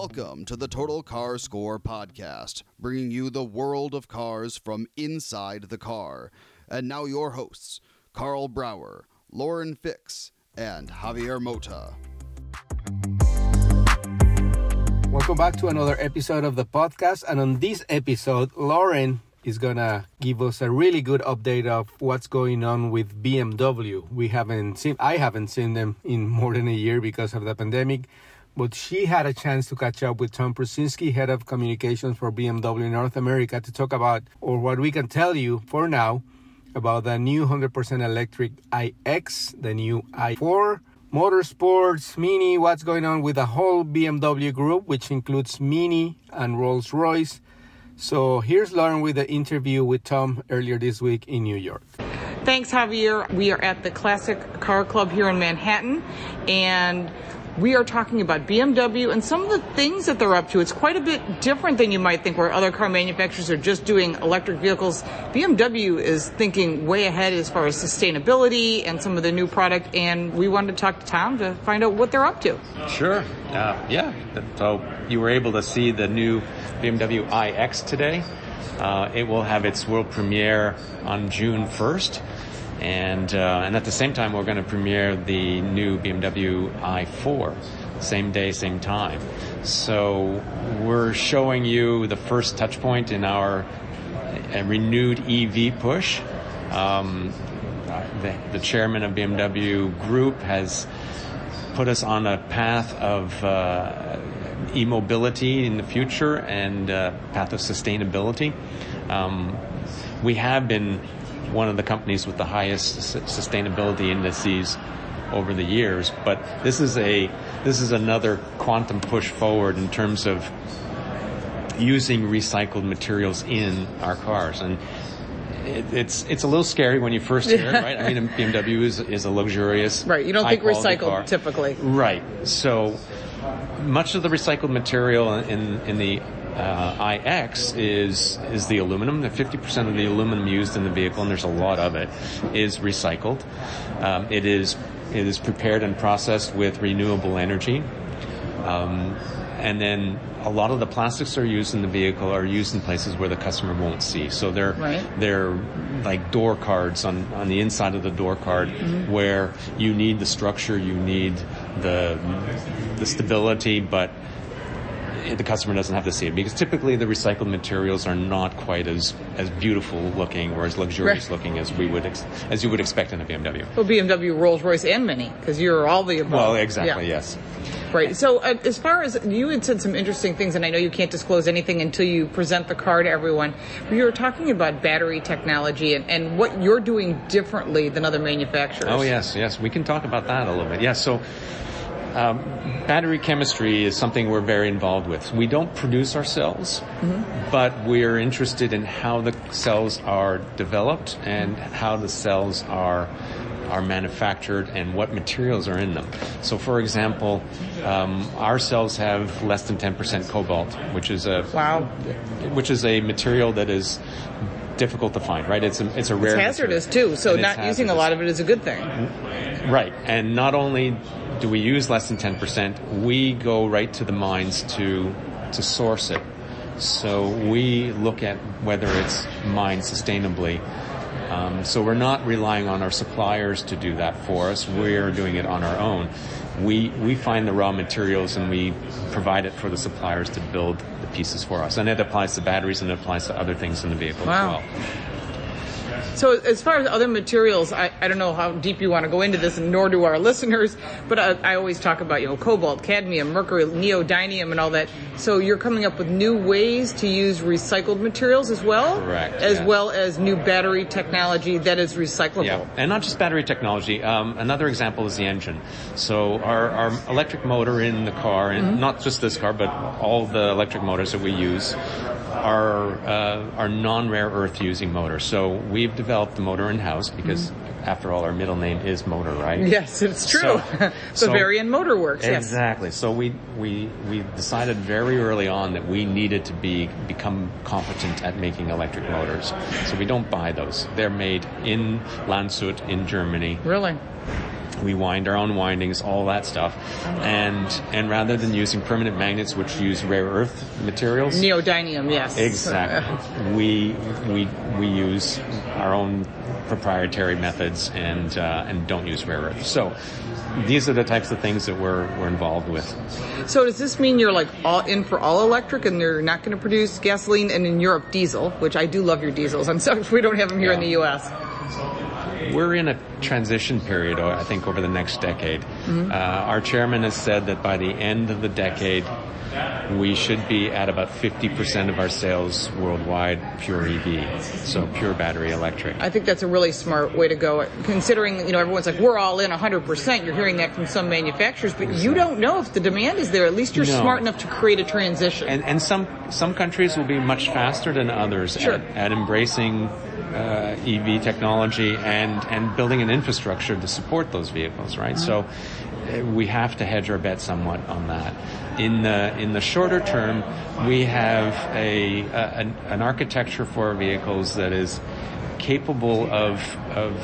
Welcome to the Total Car Score podcast, bringing you the world of cars from inside the car. And now, your hosts, Karl Brauer, Lauren Fix, and Javier Mota. Welcome back to another episode of the podcast. And on this episode, Lauren is gonna give us a really good update of what's going on with BMW. We haven't seen I haven't seen them in more than a year because of the pandemic but she had a chance to catch up with Tom Plucinsky, head of communications for BMW North America, to talk about, or what we can tell you for now, about the new 100% electric iX, the new i4, motorsports, Mini, what's going on with the whole BMW group, which includes Mini and Rolls Royce. So here's Lauren with the interview with Tom earlier this week in New York. Thanks, Javier. We are at the Classic Car Club here in Manhattan, and we are talking about BMW and some of the things that they're up to. It's quite a bit different than you might think, where other car manufacturers are just doing electric vehicles. BMW is thinking way ahead as far as sustainability and some of the new product. And we wanted to talk to Tom to find out what they're up to. Sure. Uh, yeah. So you were able to see the new BMW iX today. Uh, it will have its world premiere on June 1st. And, uh, and at the same time, we're going to premiere the new BMW i4, same day, same time. So we're showing you the first touch point in our uh, renewed EV push. Um, the, the, chairman of BMW Group has put us on a path of uh, e-mobility in the future and uh, path of sustainability. Um, we have been one of the companies with the highest sustainability indices over the years. But this is a this is another quantum push forward in terms of using recycled materials in our cars and. It, it's it's a little scary when you first hear it, right? I mean, BMW is, is a luxurious, right? You don't think recycled car. typically, right? So much of the recycled material in in the uh, iX is is the aluminum. The 50% of the aluminum used in the vehicle, and there's a lot of it, is recycled. Um, it is it is prepared and processed with renewable energy. Um, and then a lot of the plastics are used in the vehicle are used in places where the customer won't see. So they're right. they're like door cards on, on the inside of the door card mm-hmm. where you need the structure, you need the the stability, but the customer doesn't have to see it because typically the recycled materials are not quite as as beautiful looking or as luxurious right. looking as we would ex- as you would expect in a BMW. Well, BMW, Rolls Royce, and Mini because you're all the above. Well, exactly. Yeah. Yes. Right. So, uh, as far as you had said some interesting things, and I know you can't disclose anything until you present the car to everyone. You were talking about battery technology and, and what you're doing differently than other manufacturers. Oh yes, yes, we can talk about that a little bit. Yes. So um, battery chemistry is something we're very involved with. We don't produce our cells, mm-hmm. but we're interested in how the cells are developed and how the cells are are manufactured and what materials are in them. So, for example, um, our cells have less than 10% cobalt, which is a wow, which is a material that is difficult to find, right? It's a, it's a rare. It's hazardous material. too, so and not using a lot of it is a good thing. Right, and not only do we use less than 10%, we go right to the mines to, to source it. So we look at whether it's mined sustainably. Um, so we're not relying on our suppliers to do that for us. We're doing it on our own. We, we find the raw materials and we provide it for the suppliers to build the pieces for us. And it applies to batteries and it applies to other things in the vehicle wow. as well. So as far as other materials, I, I don't know how deep you want to go into this, and nor do our listeners, but I, I always talk about, you know, cobalt, cadmium, mercury, neodymium, and all that. So you're coming up with new ways to use recycled materials as well? Correct. As well as new battery technology that is recyclable. Yeah, and not just battery technology. Um, another example is the engine. So our, our electric motor in the car, and mm-hmm. not just this car, but all the electric motors that we use, are uh, are non-rare earth using motors. So we've developed the motor in house because. Mm. After all, our middle name is Motor, right? Yes, it's true. So, Bavarian so, Motor Works. Exactly. Yes. So we, we we decided very early on that we needed to be become competent at making electric motors. So we don't buy those; they're made in Landshut in Germany. Really? We wind our own windings, all that stuff, and and rather than using permanent magnets, which use rare earth materials, Neodymium, yes. Exactly. we we we use our own proprietary methods and uh, and don't use rare earth. So these are the types of things that we're we're involved with. So does this mean you're like all in for all electric and they're not going to produce gasoline and in Europe diesel, which I do love your diesels. I'm sorry if we don't have them here in the U.S. We're in a transition period, I think, over the next decade. Uh, our chairman has said that by the end of the decade, we should be at about 50% of our sales worldwide pure EV, so pure battery electric. I think that's a really smart way to go. Considering you know everyone's like we're all in 100%. You're hearing that from some manufacturers, but you don't know if the demand is there. At least you're No. smart enough to create a transition. And, and some some countries will be much faster than others Sure. at, at embracing uh, EV technology and and building an infrastructure to support those vehicles, right? So uh, we have to hedge our bet somewhat on that. In the in the shorter term, we have a, a an, an architecture for our vehicles that is capable of of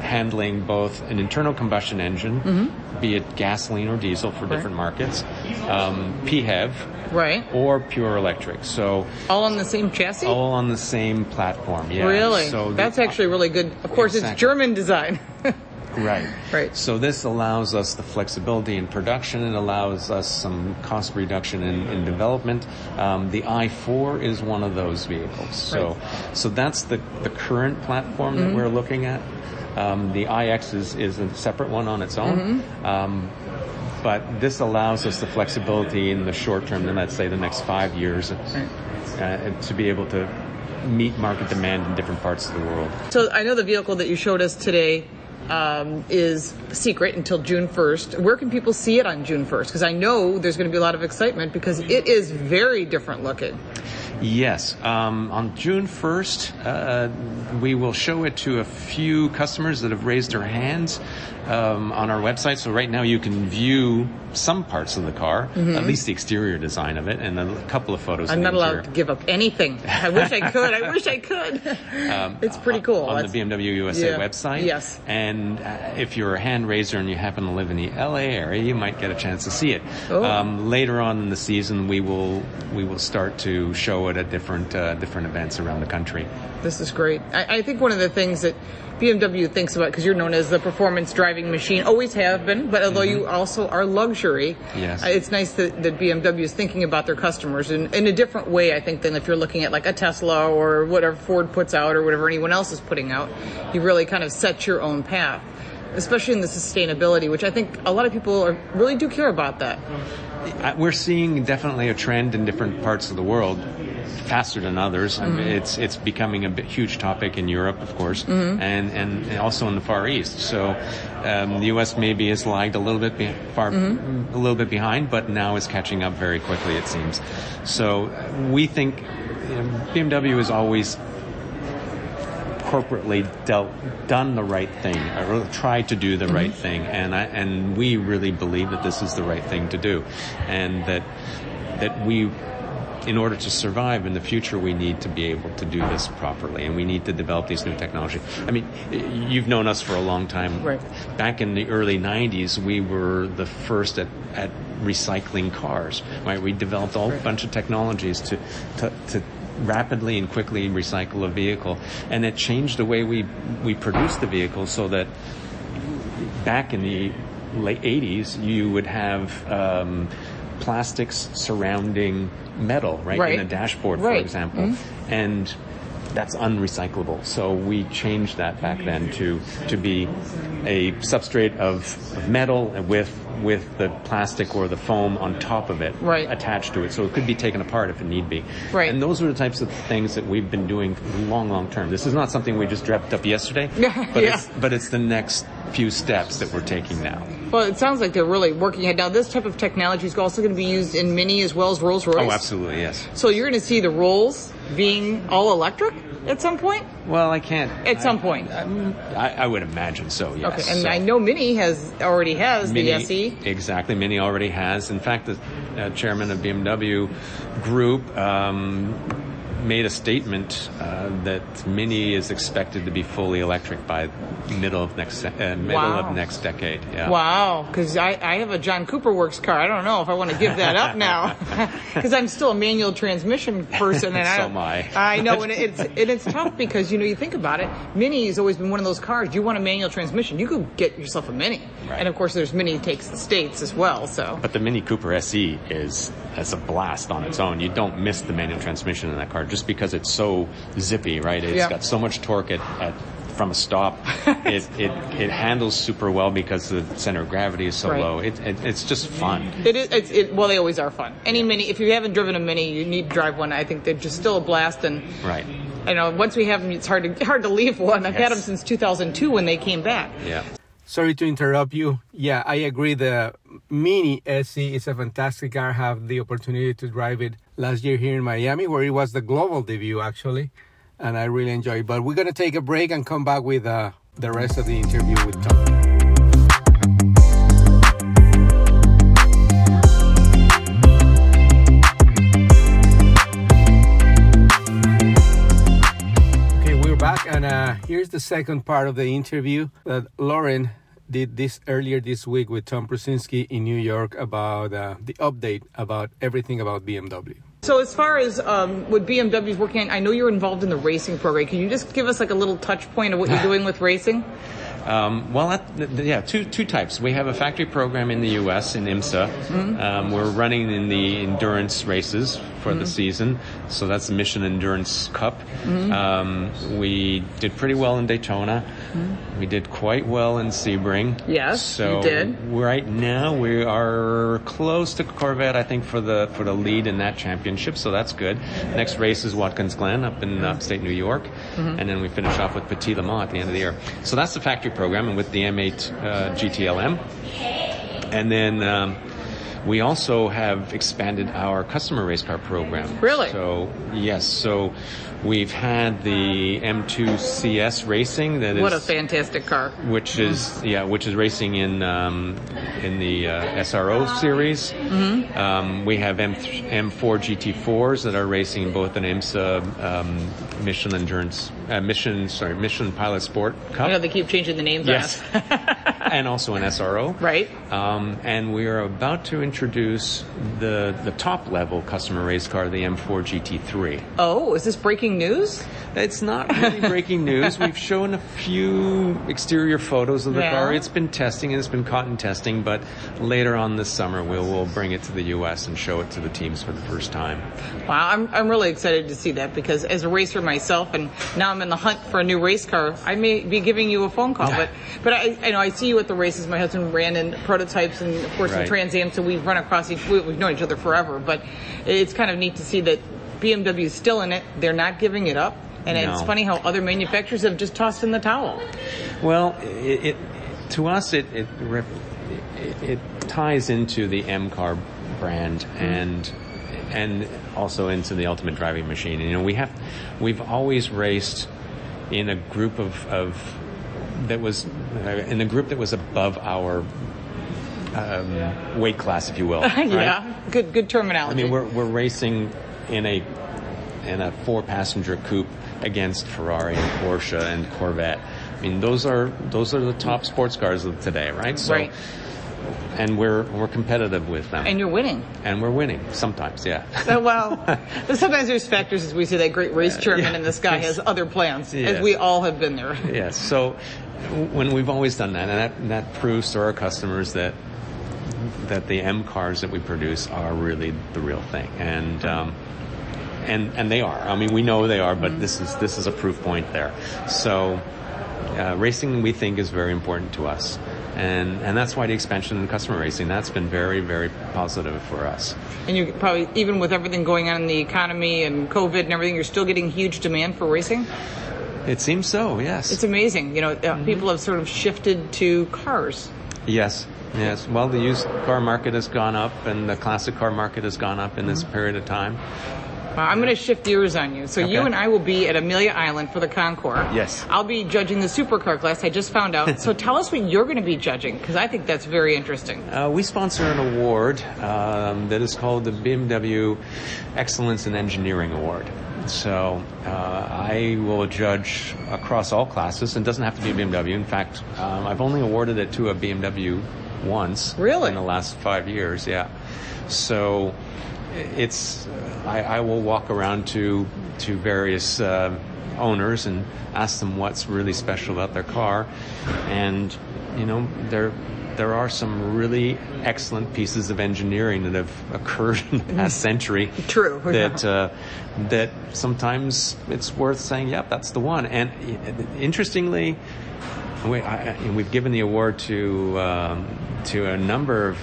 handling both an internal combustion engine, be it gasoline or diesel for different markets, um, PHEV, right. or pure electric. So All on the same chassis. all on the same platform. Yeah. Really? So the- That's actually really good. Of course, it's German design. right. Right. So this allows us the flexibility in production. It allows us some cost reduction in, in development. Um, the i4 is one of those vehicles. So so that's the the current platform Mm-hmm. that we're looking at. Um, the iX is, is a separate one on its own. Mm-hmm. Um, but this allows us the flexibility in the short term, and let's say the next five years, uh, to be able to meet market demand in different parts of the world. So I know the vehicle that you showed us today um, is secret until June 1st. Where can people see it on June 1st? Because I know there's going to be a lot of excitement because it is very different looking. Yes. Um, on June 1st, uh, we will show it to a few customers that have raised their hands um, on our website. So right now you can view some parts of the car, at least the exterior design of it, and a couple of photos. Mm-hmm. I'm not allowed interior. to give up anything. I wish I could. I wish I could. it's pretty cool. on That's- the BMW USA yeah. website. Yes. And uh, if you're a hand raiser and you happen to live in the LA area, you might get a chance to see it. Oh. Um, later on in the season, we will we will start to show it at different uh, different events around the country. This is great. I, I think one of the things that BMW thinks about, because you're known as the performance driving machine, always have been, but although you also are luxury, Yes. uh, it's nice that, that BMW is thinking about their customers in, in a different way, I think, than if you're looking at like a Tesla or whatever Ford puts out or whatever anyone else is putting out. You really kind of set your own path, especially in the sustainability, which I think a lot of people are, really do care about that. We're seeing definitely a trend in different parts of the world, faster than others. I mean, mm-hmm. it's it's becoming a bit, huge topic in Europe, of course, mm-hmm. and, and also in the Far East. So um, the U.S. maybe has lagged a little bit be- far, mm-hmm. a little bit behind, but now is catching up very quickly. It seems. So we think you know, BMW has always corporately dealt done the right thing or tried to do the right thing and I, and we really believe that this is the right thing to do and that that we in order to survive in the future we need to be able to do this properly and we need to develop these new technology i mean you've known us for a long time. Right. back in the early 90s we were the first at, at recycling cars right? We developed a whole bunch of technologies to, to, to rapidly and quickly recycle a vehicle and it changed the way we we produce the vehicle so that back in the late 80s you would have um, plastics surrounding metal right, Right. in a dashboard for Right. example mm-hmm. and that's unrecyclable. So we changed that back then to to be a substrate of, of metal with with the plastic or the foam on top of it Right. attached to it. So it could be taken apart if it need be. Right. And those are the types of things that we've been doing long, long term. This is not something we just dreamt up yesterday. but Yeah. it's but it's the next few steps that we're taking now. Well, it sounds like they're really working ahead. Now, this type of technology is also going to be used in Mini as well as Rolls Royce. Oh, absolutely, yes. So you're going to see the Rolls being all electric at some point? Well, I can't. At some point. I, I would imagine so. Yes. Okay, and So- I know Mini has already has Mini, the. SE. Exactly, Mini already has. In fact, the uh, chairman of BMW Group um, made a statement uh, that Mini is expected to be fully electric by middle of next uh, middle Wow. of next decade. Yeah. Wow, because I, I have a John Cooper Works car. I don't know if I want to give that up now, because I'm still a manual transmission person. And I, So don't- am I. I know, and it's and it's tough because you know you think about it. Mini has always been one of those cars. You want a manual transmission, you could get yourself a Mini, Right. and of course there's Mini takes the states as well. So But the Mini Cooper SE is as a blast on its own. You don't miss the manual transmission in that car just because it's so zippy, right? It's Yeah. got so much torque at, at from a stop. it, it it handles super well because the center of gravity is so Right. low. It, it it's just fun. It is. It's, it, well, they always are fun. Any mini. If you haven't driven a mini, you need to drive one. I think they're just still a blast. And Right. you know, once we have them, it's hard to hard to leave one. I've had them since 2002 when they came back. Yeah. Sorry to interrupt you. Yeah, I agree. The Mini SE is a fantastic car. I have the opportunity to drive it last year here in Miami, where it was the global debut, actually, and I really enjoyed. it. But we're gonna take a break and come back with uh, the rest of the interview with Tom. Okay, we're back, and uh, here's the second part of the interview that Lauren did this earlier this week with Tom Plucinsky in New York about uh, the update about everything about BMW. So as far as um, what BMW is working on, I know you're involved in the racing program. Can you just give us like a little touch point of what you're doing with racing? Um, well, that, th- th- yeah, two two types. We have a factory program in the U.S. in IMSA. Um, we're running in the endurance races for the season, so that's the Michelin Endurance Cup. Um, we did pretty well in Daytona. We did quite well in Sebring. Yes, so you did. Right now, we are close to Corvette, I think, for the for the lead in that championship. So that's good. Next race is Watkins Glen up in upstate New York, and then we finish off with Petit Le Mans at the end of the year. So that's the factory program, and with the M8 uh, GTLM, and then. Um, we also have expanded our customer race car program. Really? So yes. So we've had the M2 CS racing that is What a fantastic car! which is yeah, which is racing in um, in the uh, SRO series. Mm-hmm. Um, we have M M4 GT4s that are racing both an IMSA um, Michelin Endurance uh, Michelin sorry Michelin Pilot Sport Cup. I know they keep changing the names Yes, and also an SRO. Right. Um, and we are about to introduce the the top level customer race car, the M4 GT3. Oh, is this breaking news? It's not really breaking news. We've shown a few exterior photos of the Yeah. car. It's been testing and it's been caught in testing, but later on this summer we'll, we'll bring it to the U.S. and show it to the teams for the first time. Wow, I'm, I'm really excited to see that because as a racer myself, and now I'm in the hunt for a new race car, I may be giving you a phone call. But but I, I know I see you at the races. My husband ran in prototypes and of course in Right. Trans Am, so we've run across each. we- We've known each other forever. But it's kind of neat to see that BMW is still in it. They're not giving it up. And it's funny how other manufacturers have just tossed in the towel. Well, it, it to us it it, it it ties into the M car brand and and also into the ultimate driving machine. You know, we have we've always raced in a group of, of that was uh, in a group that was above our um, weight class, if you will. right? yeah, good good terminology. I mean, we're, we're racing in a in a four passenger coupe against Ferrari and Porsche and Corvette. I mean, those are those are the top sports cars of today, right? So, Right. And we're we're competitive with them, and you're winning. and we're winning sometimes. Yeah. Uh, well, sometimes there's factors as we see that great race chairman yeah. and this guy has other plans, as we all have been there. yes. So when we've always done that, and that that proves to our customers that that the M cars that we produce are really the real thing, and. Um, and and they are. I mean, we know they are, but this is this is a proof point there. So, uh, racing we think is very important to us, and and that's why the expansion in customer racing that's been very very positive for us. And you probably, even with everything going on in the economy and COVID and everything, you're still getting huge demand for racing. It seems so. Yes. It's amazing. You know, uh, people have sort of shifted to cars. Yes. Yes. Well, the used car market has gone up, and the classic car market has gone up in this period of time. Uh, I'm going to shift gears on you. So you and I will be at Amelia Island for the Concours. Yes. I'll be judging the supercar class. I just found out. so tell us what you're going to be judging, because I think that's very interesting. Uh, we sponsor an award um, that is called the BMW Excellence in Engineering Award. so uh, I will judge across all classes, and it doesn't have to be a BMW. In fact, um, I've only awarded it to a BMW once. Really? In the last five years, yeah. So it's I, I will walk around to to various uh, owners and ask them what's really special about their car, and you know there there are some really excellent pieces of engineering that have occurred in the past century. True. That uh, that sometimes it's worth saying, "Yep, that's the one." And uh, interestingly, we, I, we've given the award to um, to a number of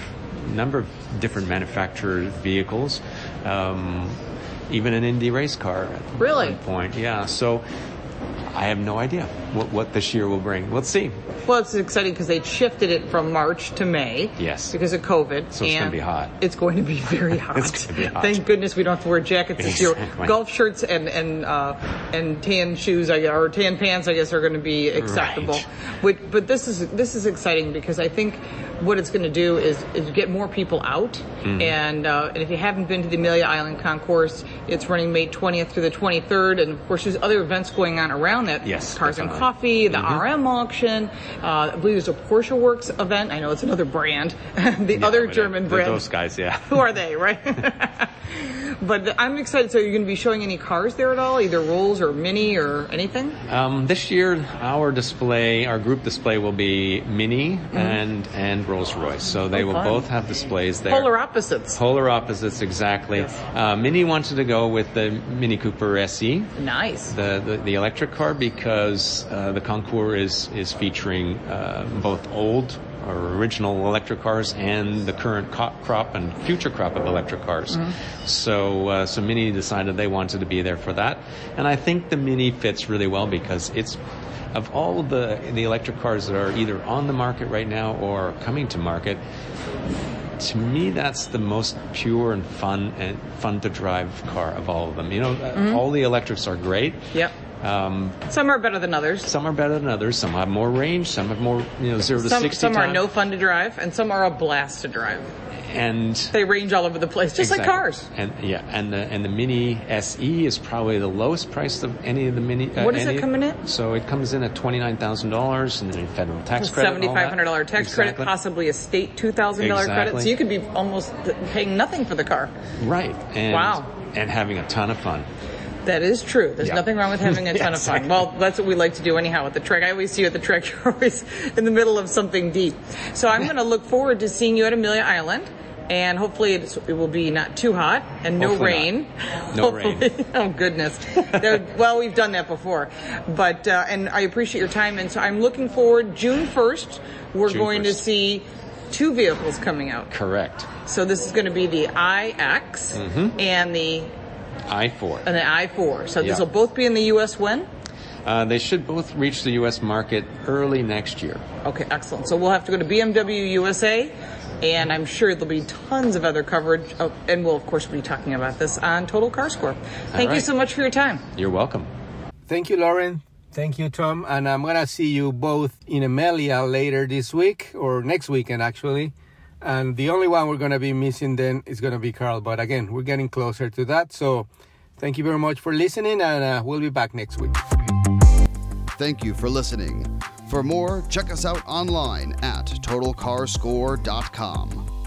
number of different manufactured vehicles, um, even an Indy race car. At Really? one point, yeah. So I have no idea what, what this year will bring. Let's see. Well, it's exciting because they shifted it from March to May. Yes. Because of COVID. So it's gonna be hot. It's going to be very hot. It's gonna be hot. Thank goodness we don't have to wear jackets this year. Exactly. Golf shirts and and uh, and tan shoes, or tan pants, I guess, are going to be acceptable. Right. But, but this is this is exciting because I think what it's going to do is, is get more people out. Mm-hmm. And, uh, and if you haven't been to the Amelia Island Concourse, it's running May 20th through the 23rd. And of course, there's other events going on around that. Yes, Cars and. Coffee, the RM auction. Uh, I believe there's a Porsche Works event. I know it's another brand. the other but, uh, German they're brand. Those guys, yeah. Who are they, right? but I'm excited. So are you're going to be showing any cars there at all, either Rolls or Mini or anything? Um, this year, our display, our group display, will be Mini and and Rolls Royce. So they Oh, will fun. both have displays there. Polar opposites. Polar opposites, exactly. Yes. Uh, Mini wanted to go with the Mini Cooper SE, Nice. the the, the electric car, because uh, the Concours is is featuring uh, both old or original electric cars and the current co- crop and future crop of electric cars. Mm-hmm. So uh, so Mini decided they wanted to be there for that, and I think the Mini fits really well because it's. Of all of the the electric cars that are either on the market right now or coming to market, to me that's the most pure and fun and fun to drive car of all of them you know uh all the electrics are great Yep. Um, Some are better than others. some are better than others some have more range some have more you know 0 to Some, 60 some are no fun to drive, and some are a blast to drive. and They range all over the place, just like cars. and yeah and the and the mini SE is probably the lowest priced of any of the mini uh, What is it coming in? so it comes in at $29,000 and then federal tax credit Seventy-five that. hundred dollar tax credit, possibly a state two thousand dollar credit. So you could be almost paying nothing for the car. right and Wow. and having a ton of fun That is true. There's Yeah. nothing wrong with having a ton of fun. Exactly. Well, that's what we like to do anyhow at the trek. I always see you at the trek. You're always in the middle of something deep. So I'm going to look forward to seeing you at Amelia Island. And hopefully it's, it will be not too hot and no Hopefully rain. not. No rain. Oh goodness. Well, we've done that before, but uh, and I appreciate your time. And so I'm looking forward. June 1st, we're June going to see two vehicles coming out. correct So this is going to be the iX Mm-hmm. and the i4 and the i4. So Yeah. this will both be in the U.S. when? Uh, they should both reach the U.S. market early next year. Okay, excellent. So we'll have to go to BMW USA, and I'm sure there'll be tons of other coverage, oh, and we'll of course be talking about this on Total Car Score. Thank you so much for your time. You're welcome. Thank you, Lauren. Thank you, Tom. And I'm going to see you both in Amelia later this week or next weekend, actually. And the only one we're going to be missing then is going to be Karl. But again, we're getting closer to that. So thank you very much for listening, and uh, we'll be back next week. Thank you for listening. For more, check us out online at totalcarscore.com.